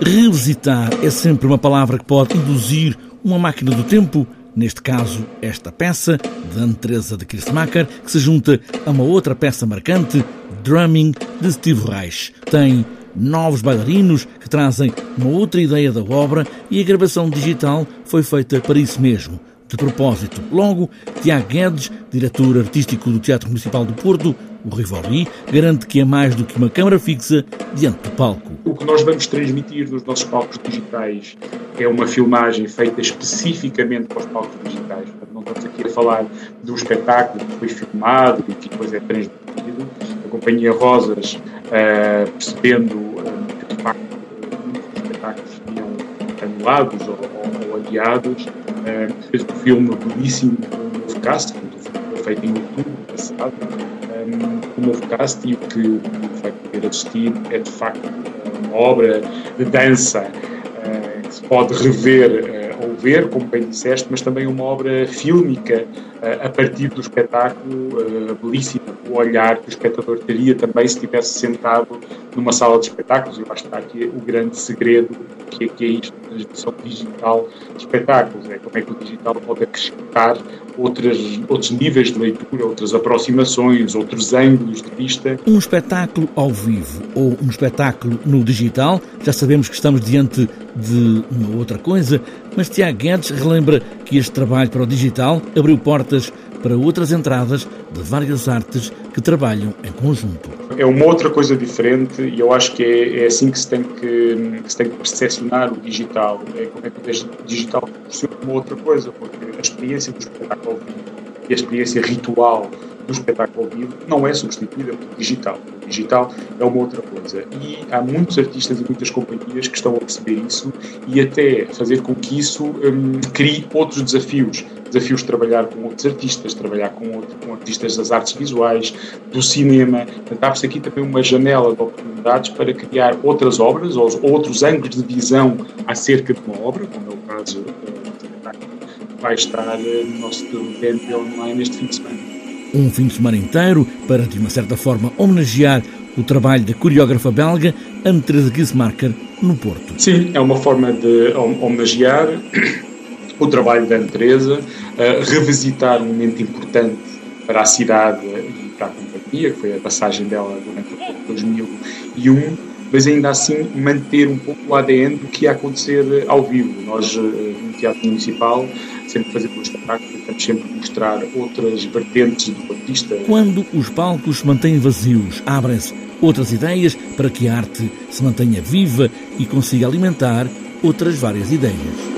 Revisitar é sempre uma palavra que pode induzir uma máquina do tempo, neste caso, esta peça, de Anne Teresa de Christmacher, que se junta a uma outra peça marcante, Drumming, de Steve Reich. Tem novos bailarinos que trazem uma outra ideia da obra e a gravação digital foi feita para isso mesmo. De propósito, logo, Tiago Guedes, diretor artístico do Teatro Municipal do Porto, o Rivoli, garante que é mais do que uma câmara fixa diante do palco. O que nós vamos transmitir nos nossos palcos digitais é uma filmagem feita especificamente para os palcos digitais. Não estamos aqui a falar do espetáculo que foi filmado e que depois é transmitido. A Companhia Rosas, uh, percebendo que de facto muitos espetáculos seriam anulados ou, ou, ou adiados, uh, fez um filme belíssimo com um novo cast, feito em outubro passado, um, novo cast e o que vai poder assistir é de facto uma obra de dança uh, que se pode rever uh, ou ver, como bem disseste, mas também uma obra fílmica uh, a partir do espetáculo belíssimo, o olhar que o espectador teria também se estivesse sentado numa sala de espetáculos. Eu acho que está aqui o grande segredo que é, que é isto da transmissão digital de espetáculos. É como é que o digital pode acrescentar outras, outros níveis de leitura, outras aproximações, outros ângulos de vista. Um espetáculo ao vivo ou um espetáculo no digital, já sabemos que estamos diante de uma outra coisa, mas Tiago Guedes relembra que este trabalho para o digital abriu portas para outras entradas de várias artes que trabalham em conjunto. É uma outra coisa diferente e eu acho que é, é assim que se, tem que, que se tem que percepcionar o digital. É como é que o digital proporciona uma outra coisa, porque a experiência do espetáculo e a experiência ritual do espetáculo ao vivo não é substituída pelo digital. O digital é uma outra coisa. E há muitos artistas e muitas companhias que estão a perceber isso e até fazer com que isso hum, crie outros desafios desafios de trabalhar com outros artistas, trabalhar com, outro, com artistas das artes visuais, do cinema. Abre-se aqui também uma janela de oportunidades para criar outras obras ou outros ângulos de visão acerca de uma obra, como é o caso eh, vai estar eh, no nosso TNT online este fim de semana. Um fim de semana inteiro para, de uma certa forma, homenagear o trabalho da coreógrafa belga Anne-Therese Gismarker no Porto. Sim, é uma forma de homenagear o trabalho da Teresa, revisitar um momento importante para a cidade e para a companhia, que foi a passagem dela durante o 2001, mas ainda assim manter um pouco o ADN do que ia acontecer ao vivo. Nós, eh, no Teatro Municipal, sempre fazemos um espetáculo, tentamos sempre mostrar outras vertentes do artista. Quando os palcos se mantêm vazios, abrem-se outras ideias para que a arte se mantenha viva e consiga alimentar outras várias ideias.